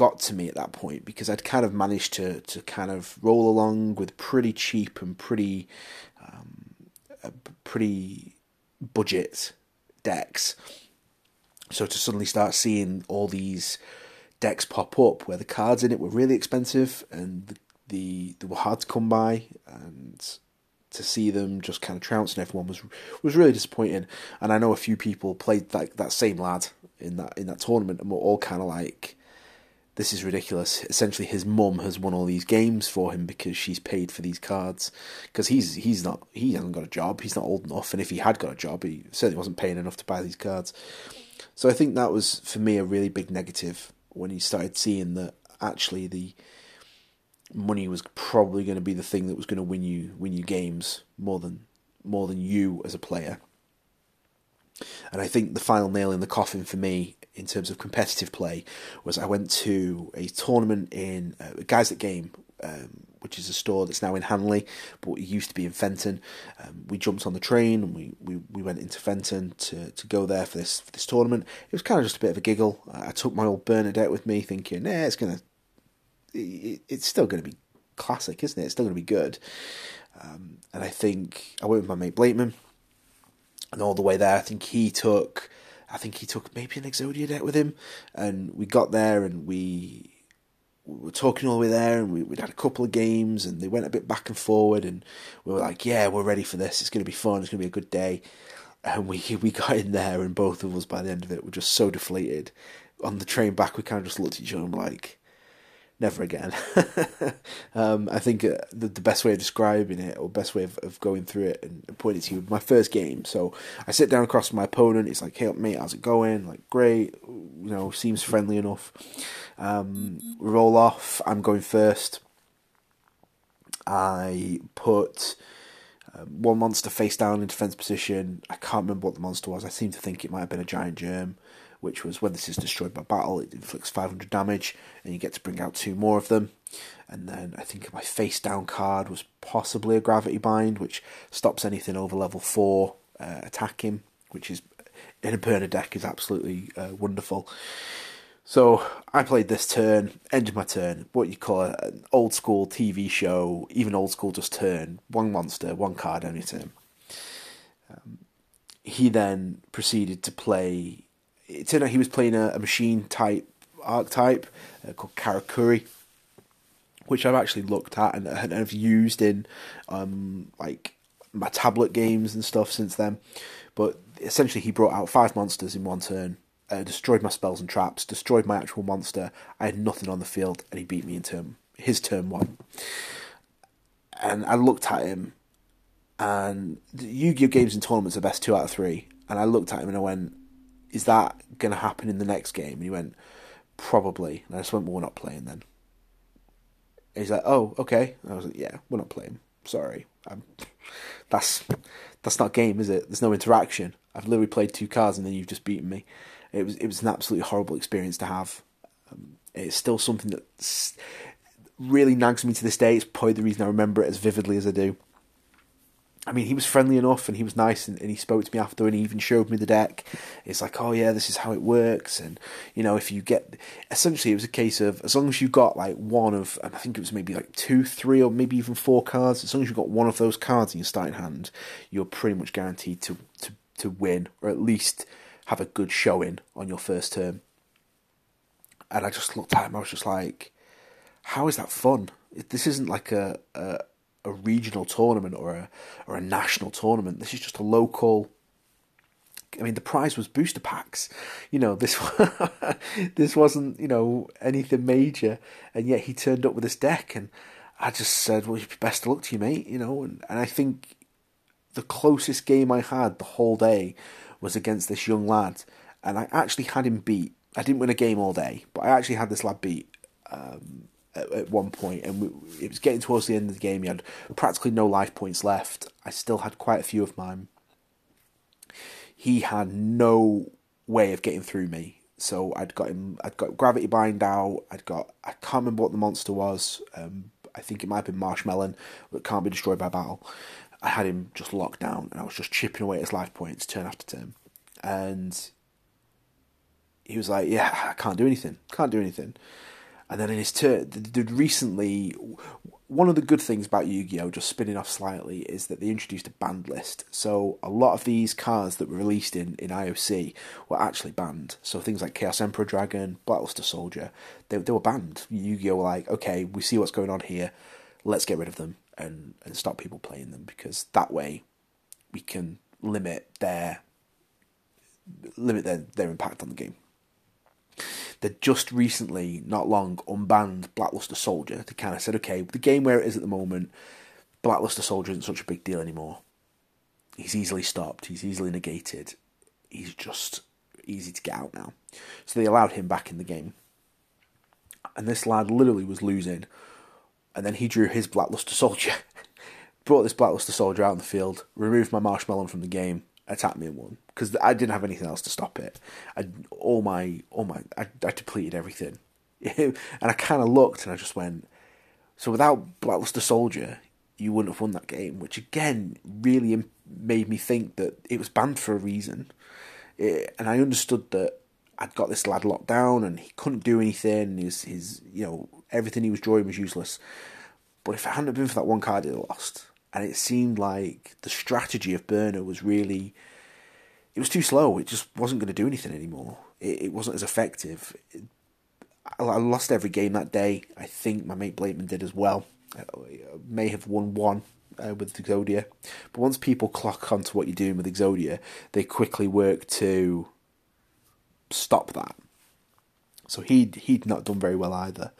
got to me at that point because I'd kind of managed to to kind of roll along with pretty cheap and pretty um, pretty budget decks. So to suddenly start seeing all these decks pop up where the cards in it were really expensive and the, the they were hard to come by and to see them just kind of trouncing everyone was was really disappointing. And I know a few people played like that same lad in that in that tournament and were all kind of like, "This is ridiculous." Essentially, his mum has won all these games for him because she's paid for these cards because he's he's not he hasn't got a job. He's not old enough, and if he had got a job, he certainly wasn't paying enough to buy these cards. So I think that was for me a really big negative when he started seeing that actually the money was probably going to be the thing that was going to win you win you games more than more than you as a player. And I think the final nail in the coffin for me in terms of competitive play was I went to a tournament in uh, Guys at Game, um, which is a store that's now in Hanley, but it used to be in Fenton. Um, we jumped on the train and we, we, we went into Fenton to, to go there for this for this tournament. It was kind of just a bit of a giggle. I took my old burner deck with me, thinking, "Yeah, it's gonna, it, it's still gonna be classic, isn't it? It's still gonna be good." Um, and I think I went with my mate Blakeman, and all the way there, I think he took, I think he took maybe an Exodia deck with him, and we got there and we we were talking all the way there, and we, would had a couple of games, and they went a bit back and forward, and we were like, "Yeah, we're ready for this. It's going to be fun. It's going to be a good day." And we we got in there, and both of us by the end of it were just so deflated. On the train back, we kind of just looked at each other and like, never again. um, I think uh, the, the best way of describing it, or best way of, of going through it and pointing to you, my first game. So I sit down across my opponent. It's like, "Hey, mate, how's it going?" Like, great. You know, seems friendly enough. Um, roll off. I'm going first. I put. Uh, one monster face down in defense position. I can't remember what the monster was. I seem to think it might have been a giant germ which was when this is destroyed by battle, it inflicts 500 damage, and you get to bring out two more of them. And then I think my face down card was possibly a gravity bind, which stops anything over level 4 uh, attacking, which is in a burner deck is absolutely uh, wonderful. So I played this turn, ended my turn, what you call an old school TV show, even old school just turn, one monster, one card any turn. Um, he then proceeded to play it turned out he was playing a, a machine type archetype uh, called Karakuri, which I've actually looked at and, and have used in um, like my tablet games and stuff since then. But essentially, he brought out five monsters in one turn, uh, destroyed my spells and traps, destroyed my actual monster. I had nothing on the field, and he beat me in turn his turn one. And I looked at him, and Yu-Gi-Oh games and tournaments are best two out of three. And I looked at him and I went, is that going to happen in the next game? And he went, probably. And I just went, well, we're not playing then. And he's like, oh, okay. And I was like, yeah, we're not playing. Sorry. I'm, that's that's not game, is it? There's no interaction. I've literally played two cards and then you've just beaten me. It was it was an absolutely horrible experience to have. Um, it's still something that really nags me to this day. It's probably the reason I remember it as vividly as I do. I mean, he was friendly enough and he was nice and, and, he spoke to me after and he even showed me the deck. It's like, oh yeah, this is how it works. And, you know, if you get, essentially it was a case of, as long as you got like one of, I think it was maybe like two, three, or maybe even four cards, as long as you got one of those cards in your starting hand, you're pretty much guaranteed to, to, to win or at least have a good showing on your first turn. And I just looked at him, I was just like, how is that fun? This isn't like a, a a regional tournament or a or a national tournament. This is just a local. I mean, the prize was booster packs. You know, this this wasn't you know anything major, and yet he turned up with this deck, and I just said, "Well, best of luck to you, mate." You know, and, and I think the closest game I had the whole day was against this young lad, and I actually had him beat. I didn't win a game all day, but I actually had this lad beat. Um, at, at one point, and we, it was getting towards the end of the game. He had practically no life points left. I still had quite a few of mine. He had no way of getting through me. So I'd got him. I'd got gravity bind out. I'd got. I can't remember what the monster was. Um, I think it might have been marshmallow, but can't be destroyed by battle. I had him just locked down, and I was just chipping away at his life points turn after turn. And he was like, "Yeah, I can't do anything. Can't do anything." And then in his turn, recently, one of the good things about Yu Gi Oh! just spinning off slightly is that they introduced a banned list. So a lot of these cards that were released in, in IOC were actually banned. So things like Chaos Emperor Dragon, Blackluster Soldier, they, they were banned. Yu Gi Oh! were like, okay, we see what's going on here, let's get rid of them and, and stop people playing them because that way we can limit their limit their, their impact on the game. They just recently, not long, unbanned Blackluster Soldier. They kind of said, okay, the game where it is at the moment, Blackluster Soldier isn't such a big deal anymore. He's easily stopped. He's easily negated. He's just easy to get out now. So they allowed him back in the game. And this lad literally was losing. And then he drew his Blackluster Soldier. Brought this Blackluster Soldier out in the field, removed my Marshmallow from the game, attacked me and won because I didn't have anything else to stop it. I all my all my I, I depleted everything, and I kind of looked and I just went. So without Blackluster Soldier, you wouldn't have won that game, which again really made me think that it was banned for a reason. It, and I understood that I'd got this lad locked down and he couldn't do anything. His his you know everything he was drawing was useless. But if it hadn't been for that one card, he lost. And it seemed like the strategy of Burner was really it was too slow. It just wasn't going to do anything anymore. It, it wasn't as effective. It, I, I, lost every game that day. I think my mate Blakeman did as well. I, I may have won one uh, with Exodia, but once people clock onto what you're doing with Exodia, they quickly work to stop that. So he'd he'd not done very well either.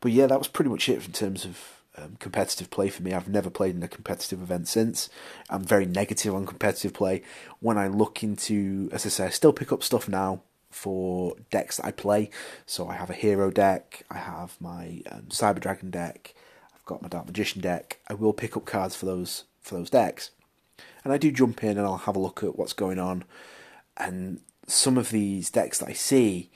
But yeah, that was pretty much it in terms of um, competitive play for me. I've never played in a competitive event since. I'm very negative on competitive play. When I look into, as I say, I still pick up stuff now for decks that I play. So I have a hero deck, I have my um, Cyber Dragon deck, I've got my Dark Magician deck. I will pick up cards for those for those decks, and I do jump in and I'll have a look at what's going on. And some of these decks that I see,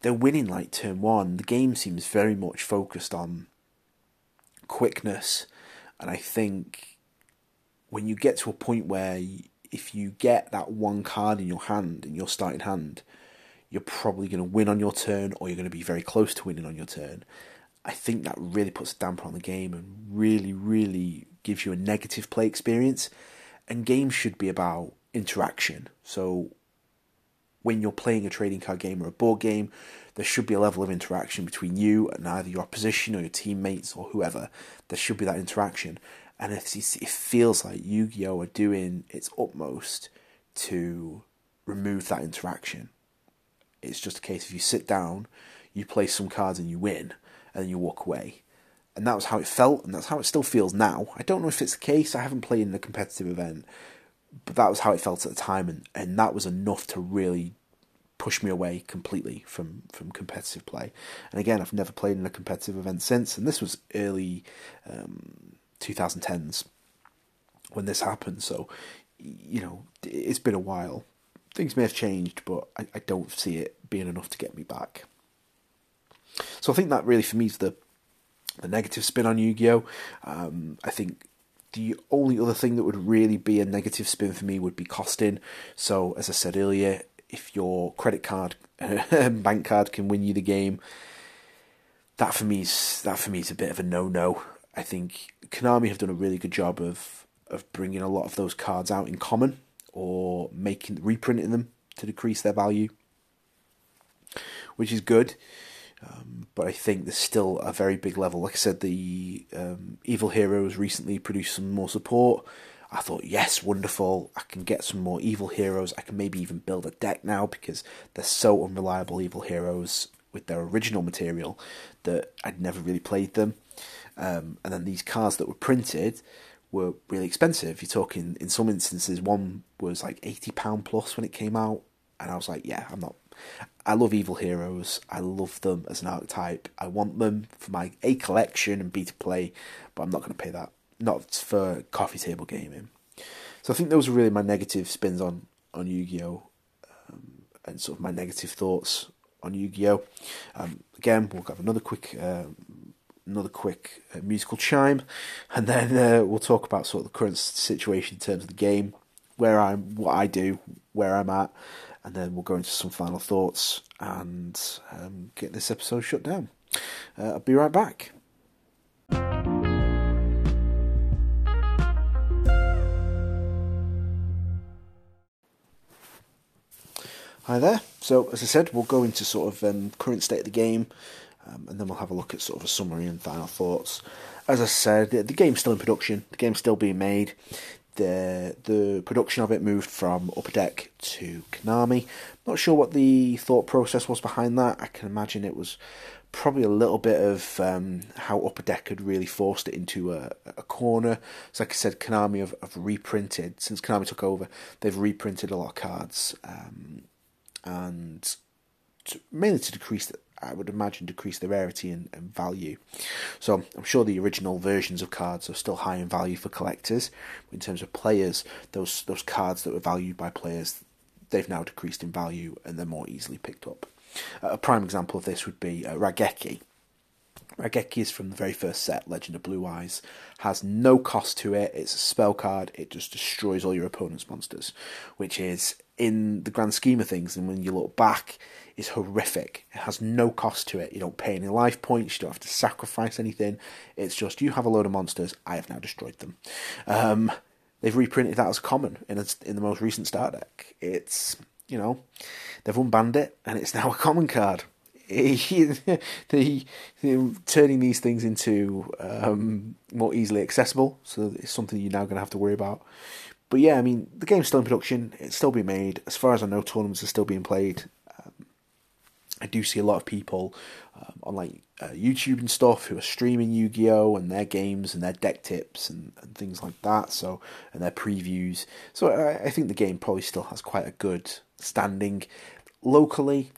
they're winning like turn one. The game seems very much focused on quickness. And I think when you get to a point where if you get that one card in your hand, in your starting hand, you're probably going to win on your turn or you're going to be very close to winning on your turn. I think that really puts a damper on the game and really, really gives you a negative play experience. And games should be about interaction. So when you're playing a trading card game or a board game, there should be a level of interaction between you and either your opposition or your teammates or whoever. There should be that interaction. And it feels like Yu Gi Oh! are doing its utmost to remove that interaction, it's just a case if you sit down, you play some cards and you win, and then you walk away. And that was how it felt, and that's how it still feels now. I don't know if it's the case, I haven't played in a competitive event, but that was how it felt at the time, and, and that was enough to really push me away completely from from competitive play. And again, I've never played in a competitive event since, and this was early um, 2010s when this happened. So, you know, it's been a while. Things may have changed, but I, I don't see it being enough to get me back. So I think that really for me is the the negative spin on Yu-Gi-Oh. Um, I think the only other thing that would really be a negative spin for me would be costing. So, as I said earlier, if your credit card, bank card can win you the game, that for me is that for me is a bit of a no no. I think Konami have done a really good job of of bringing a lot of those cards out in common or making reprinting them to decrease their value, which is good. Um, but I think there's still a very big level. Like I said, the um, Evil Heroes recently produced some more support. I thought, yes, wonderful. I can get some more evil heroes. I can maybe even build a deck now because they're so unreliable, evil heroes, with their original material that I'd never really played them. Um, and then these cards that were printed were really expensive. You're talking, in some instances, one was like £80 plus when it came out. And I was like, yeah, I'm not. I love evil heroes. I love them as an archetype. I want them for my A collection and B to play, but I'm not going to pay that not for coffee table gaming. So I think those are really my negative spins on on Yu-Gi-Oh, um, and sort of my negative thoughts on Yu-Gi-Oh. Um, again, we'll have another quick uh, another quick uh, musical chime, and then uh, we'll talk about sort of the current situation in terms of the game, where I'm, what I do, where I'm at, and then we'll go into some final thoughts and um, get this episode shut down. Uh, I'll be right back. Hi there. So, as I said, we'll go into sort of um, current state of the game, um, and then we'll have a look at sort of a summary and final thoughts. As I said, the, the game's still in production. The game's still being made. The the production of it moved from Upper Deck to Konami. Not sure what the thought process was behind that. I can imagine it was probably a little bit of um, how Upper Deck had really forced it into a, a corner. So, like I said, Konami have, have, reprinted since Konami took over. They've reprinted a lot of cards. And to, mainly to decrease, the, I would imagine decrease the rarity and, and, value. So I'm sure the original versions of cards are still high in value for collectors. In terms of players, those those cards that were valued by players, they've now decreased in value and they're more easily picked up. A prime example of this would be uh, Raigeki. Raigeki is from the very first set, Legend of Blue Eyes. Has no cost to it. It's a spell card. It just destroys all your opponent's monsters, which is in the grand scheme of things, and when you look back, is horrific. It has no cost to it. You don't pay any life points. You don't have to sacrifice anything. It's just you have a load of monsters. I have now destroyed them. Um, they've reprinted that as common in a, in the most recent Star deck. It's you know they've unbanned it, and it's now a common card. the, the, turning these things into um, more easily accessible, so it's something you're now going to have to worry about. But yeah, I mean, the game's still in production. It's still being made. As far as I know, tournaments are still being played. Um, I do see a lot of people um, on like uh, YouTube and stuff who are streaming Yu-Gi-Oh and their games and their deck tips and, and things like that. So and their previews. So I, I think the game probably still has quite a good standing locally.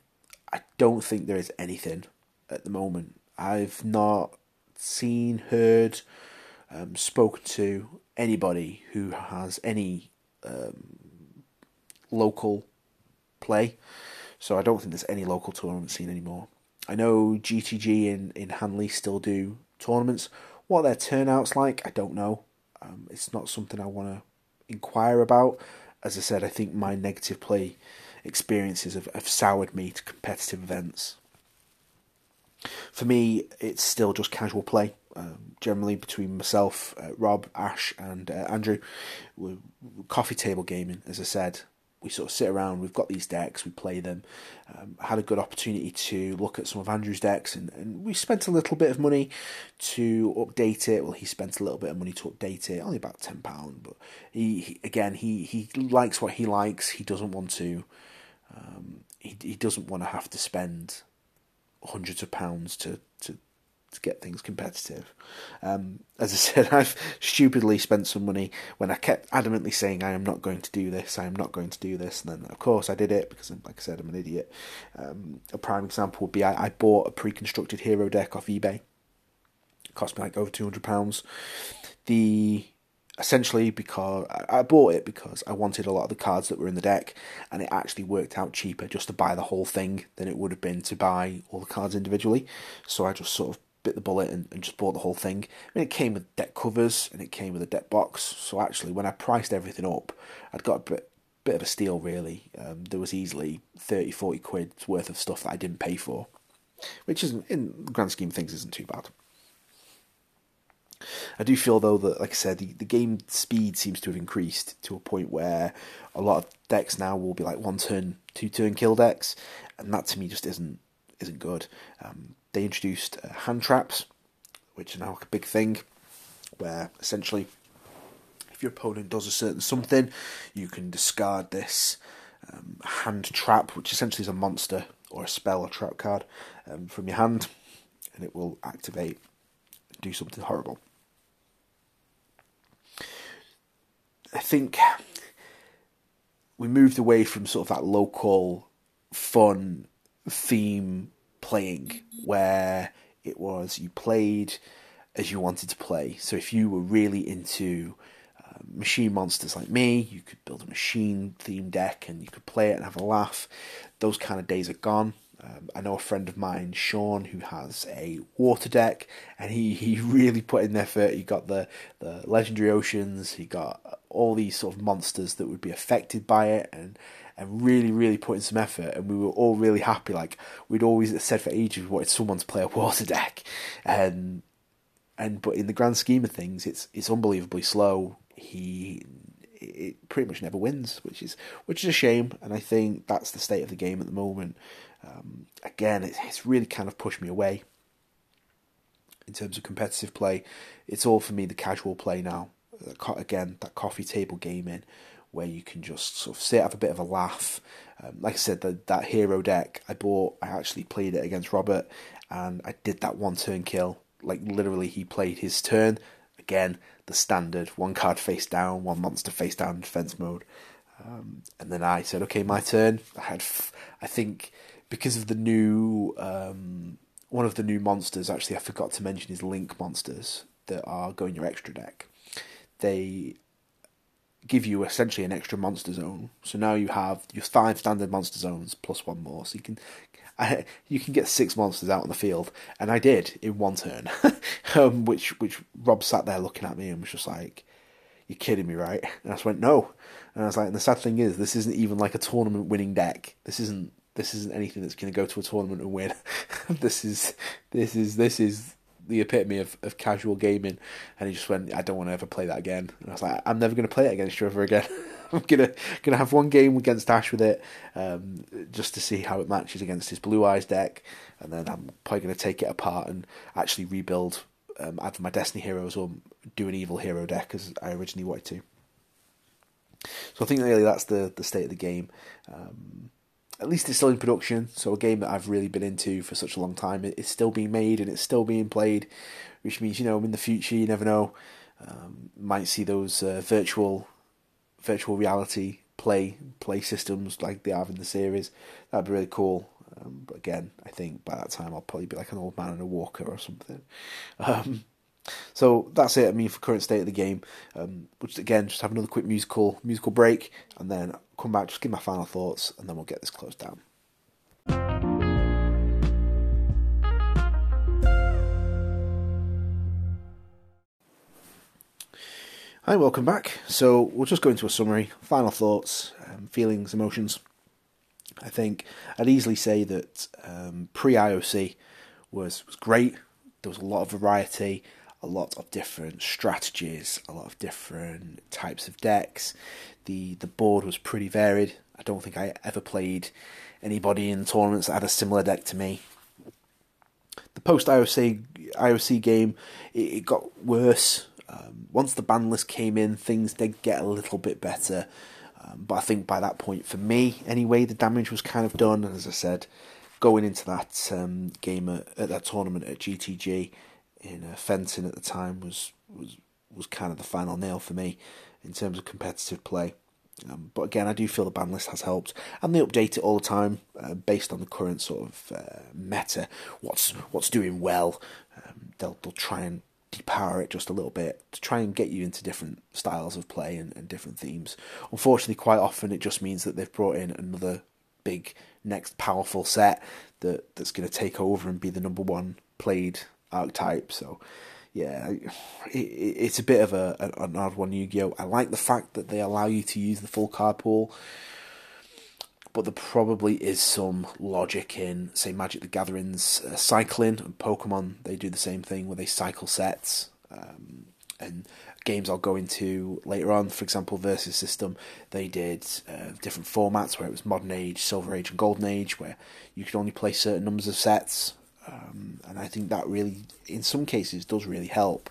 I don't think there is anything at the moment. I've not seen, heard, um, spoken to anybody who has any um, local play. So I don't think there's any local tournament scene anymore. I know GTG in, in Hanley still do tournaments. What their turnout's like, I don't know. Um, it's not something I want to inquire about. As I said, I think my negative play experiences have, have soured me to competitive events. For me, it's still just casual play um, generally between myself, uh, Rob, Ash, and uh, Andrew. We're coffee table gaming, as I said. We sort of sit around, we've got these decks, we play them. Um, had a good opportunity to look at some of Andrew's decks, and, and we spent a little bit of money to update it. Well, he spent a little bit of money to update it, only about £10, but he, he again, he, he likes what he likes. He doesn't want to. Um, he, he doesn't want to have to spend hundreds of pounds to, to to get things competitive. Um, as I said, I've stupidly spent some money when I kept adamantly saying I am not going to do this, I am not going to do this, and then of course I did it because, like I said, I'm an idiot. Um, a prime example would be I, I bought a pre-constructed hero deck off eBay. It cost me like over two hundred pounds. The essentially because I bought it because I wanted a lot of the cards that were in the deck, and it actually worked out cheaper just to buy the whole thing than it would have been to buy all the cards individually. So I just sort of bit the bullet and, and just bought the whole thing. I mean, it came with deck covers and it came with a deck box. So actually, when I priced everything up, I'd got a bit bit of a steal really. Um, there was easily 30, 40 quid's worth of stuff that I didn't pay for, which isn't in the grand scheme of things isn't too bad. I do feel though that, like I said, the, the game speed seems to have increased to a point where a lot of decks now will be like one turn, two turn kill decks, and that to me just isn't isn't good. Um, they introduced uh, hand traps, which are now like a big thing, where essentially, if your opponent does a certain something, you can discard this um, hand trap, which essentially is a monster or a spell or trap card um, from your hand, and it will activate do something horrible. Think we moved away from sort of that local fun theme playing where it was you played as you wanted to play. So if you were really into uh, machine monsters like me, you could build a machine theme deck and you could play it and have a laugh. Those kind of days are gone. Um, I know a friend of mine, Sean, who has a water deck, and he, he really put in effort. He got the, the legendary oceans, he got all these sort of monsters that would be affected by it, and and really, really put in some effort. And we were all really happy. Like we'd always said for ages, we wanted someone to play a water deck, and and but in the grand scheme of things, it's it's unbelievably slow. He it pretty much never wins, which is which is a shame. And I think that's the state of the game at the moment. Um, again, it's, it's really kind of pushed me away in terms of competitive play. It's all for me the casual play now. Again, that coffee table gaming where you can just sort of sit, have a bit of a laugh. Um, like I said, the, that hero deck I bought, I actually played it against Robert, and I did that one turn kill. Like literally, he played his turn. Again, the standard one card face down, one monster face down defense mode. Um, and then I said, okay, my turn. I had, f- I think because of the new um, one of the new monsters. Actually, I forgot to mention is Link monsters that are going your extra deck. They give you essentially an extra monster zone. So now you have your five standard monster zones plus one more. So you can I, you can get six monsters out on the field, and I did in one turn. um, which which Rob sat there looking at me and was just like, "You're kidding me, right?" And I just went, "No." And I was like, and the sad thing is, this isn't even like a tournament winning deck. This isn't this isn't anything that's going to go to a tournament and win. this is this is this is the epitome of, of casual gaming. And he just went, I don't want to ever play that again. And I was like, I'm never going to play it against you ever again. I'm gonna gonna have one game against Ash with it, um, just to see how it matches against his Blue Eyes deck, and then I'm probably gonna take it apart and actually rebuild um, either my Destiny heroes or do an Evil hero deck as I originally wanted to. So I think really that's the the state of the game. Um, at least it's still in production. So a game that I've really been into for such a long time, it's still being made and it's still being played, which means you know in the future you never know. Um, might see those uh, virtual virtual reality play play systems like they have in the series. That'd be really cool. Um, but again, I think by that time I'll probably be like an old man in a walker or something. Um, so that's it. I mean, for current state of the game, um, which again, just have another quick musical musical break, and then come back, just give my final thoughts, and then we'll get this closed down. Hi, welcome back. So we'll just go into a summary, final thoughts, um, feelings, emotions. I think I'd easily say that um, pre IOC was was great. There was a lot of variety a lot of different strategies, a lot of different types of decks. The the board was pretty varied. I don't think I ever played anybody in tournaments that had a similar deck to me. The post IOC IOC game it, it got worse. Um, once the ban list came in, things did get a little bit better. Um, but I think by that point, for me anyway, the damage was kind of done. And as I said, going into that um, game at, at that tournament at GTG, in uh, Fenton at the time was was was kind of the final nail for me in terms of competitive play. Um, but again, I do feel the ban list has helped, and they update it all the time uh, based on the current sort of uh, meta. What's what's doing well? Um, they'll they'll try and depower it just a little bit to try and get you into different styles of play and, and different themes. Unfortunately, quite often it just means that they've brought in another big next powerful set that that's going to take over and be the number one played archetype. So yeah, it, it's a bit of a an odd one Yu-Gi-Oh. I like the fact that they allow you to use the full card pool, but there probably is some logic in, say, Magic the Gathering's uh, cycling and Pokemon. They do the same thing where they cycle sets. Um, and games I'll go into later on, for example, Versus System, they did uh, different formats where it was Modern Age, Silver Age, and Golden Age, where you could only play certain numbers of sets. Um, and I think that really, in some cases, does really help.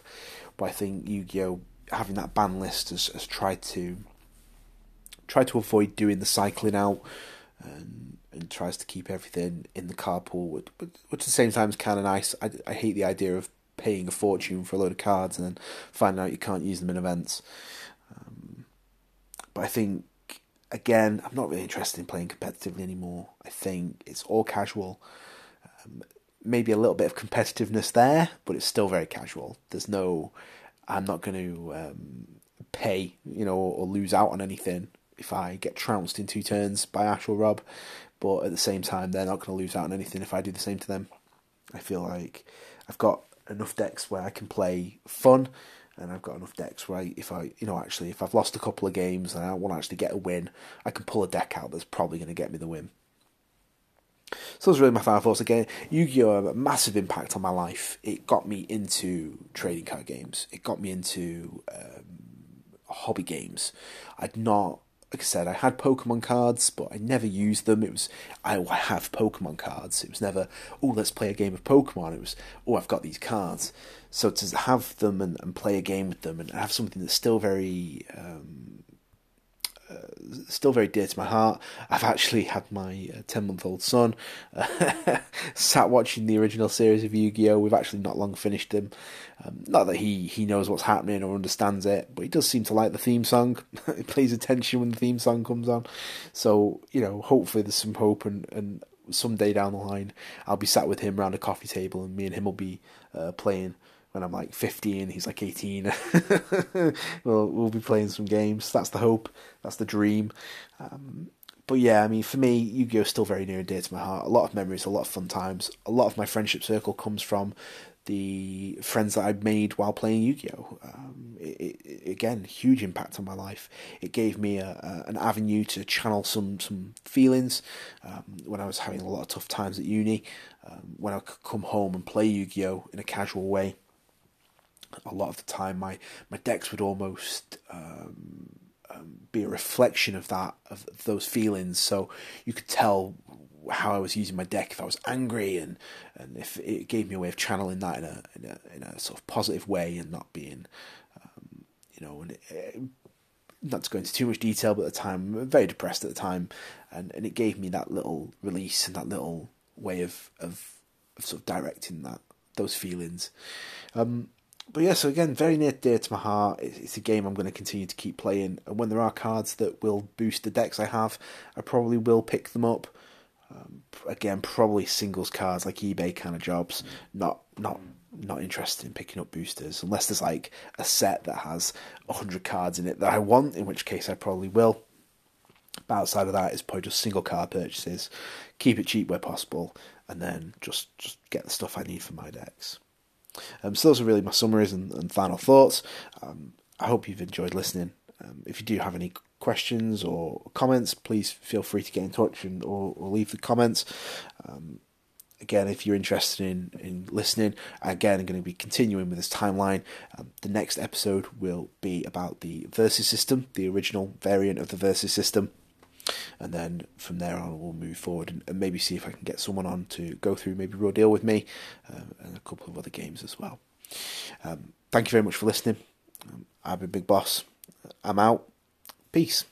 But I think Yu-Gi-Oh having that ban list has, has tried to try to avoid doing the cycling out and, and tries to keep everything in the card pool, but which at the same time is kind of nice. I, I hate the idea of paying a fortune for a load of cards and then finding out you can't use them in events. Um, but I think again, I'm not really interested in playing competitively anymore. I think it's all casual. Um, maybe a little bit of competitiveness there, but it's still very casual. There's no, I'm not going to um, pay, you know, or, or, lose out on anything if I get trounced in two turns by Ash or Rob. But at the same time, they're not going to lose out on anything if I do the same to them. I feel like I've got enough decks where I can play fun, and I've got enough decks where I, if I, you know, actually, if I've lost a couple of games and I want to actually get a win, I can pull a deck out that's probably going to get me the win. So are really my final thoughts. Again, Yu-Gi-Oh! had a massive impact on my life. It got me into trading card games. It got me into um, hobby games. I'd not, like I said, I had Pokemon cards, but I never used them. It was, I, I have Pokemon cards. It was never, oh, let's play a game of Pokemon. It was, oh, I've got these cards. So to have them and, and play a game with them and have something that's still very um, still very dear to my heart. I've actually had my uh, 10 month old son uh, sat watching the original series of Yu Gi Oh! We've actually not long finished him. Um, not that he, he knows what's happening or understands it, but he does seem to like the theme song. he pays attention when the theme song comes on. So, you know, hopefully there's some hope and, and someday down the line, I'll be sat with him around a coffee table, and me and him will be uh, playing when I'm like 15, he's like 18. we'll we'll be playing some games. That's the hope. That's the dream. Um, but yeah, I mean, for me, Yu-Gi-Oh is still very near and dear to my heart. A lot of memories, a lot of fun times. A lot of my friendship circle comes from the friends that I made while playing Yu-Gi-Oh. Um, it, it, again, huge impact on my life. It gave me a, a, an avenue to channel some some feelings um, when I was having a lot of tough times at uni. Um, when I could come home and play Yu-Gi-Oh in a casual way. A lot of the time, my my decks would almost um, um, be a reflection of that of those feelings. So you could tell how I was using my deck if I was angry, and and if it gave me a way of channeling that in a in a, in a sort of positive way and not being, um, you know, and it, it, not to go into too much detail, but at the time, I'm very depressed at the time, and, and it gave me that little release and that little way of of, of sort of directing that those feelings. Um, but yeah, so again, very near dear to my heart. It's a game I'm going to continue to keep playing, and when there are cards that will boost the decks I have, I probably will pick them up. Um, again, probably singles cards like eBay kind of jobs. Not not not interested in picking up boosters unless there's like a set that has hundred cards in it that I want. In which case, I probably will. But outside of that, it's probably just single card purchases. Keep it cheap where possible, and then just just get the stuff I need for my decks. Um, so those are really my summaries and, and final thoughts. Um, I hope you've enjoyed listening. Um, if you do have any questions or comments, please feel free to get in touch and or, or leave the comments. Um, again, if you're interested in, in listening, again, I'm going to be continuing with this timeline. Um, the next episode will be about the Versus system, the original variant of the Versus system and then from there on we'll move forward and, and, maybe see if I can get someone on to go through maybe Raw Deal with me um, and a couple of other games as well. Um, thank you very much for listening. Um, I've been Big Boss. I'm out. Peace.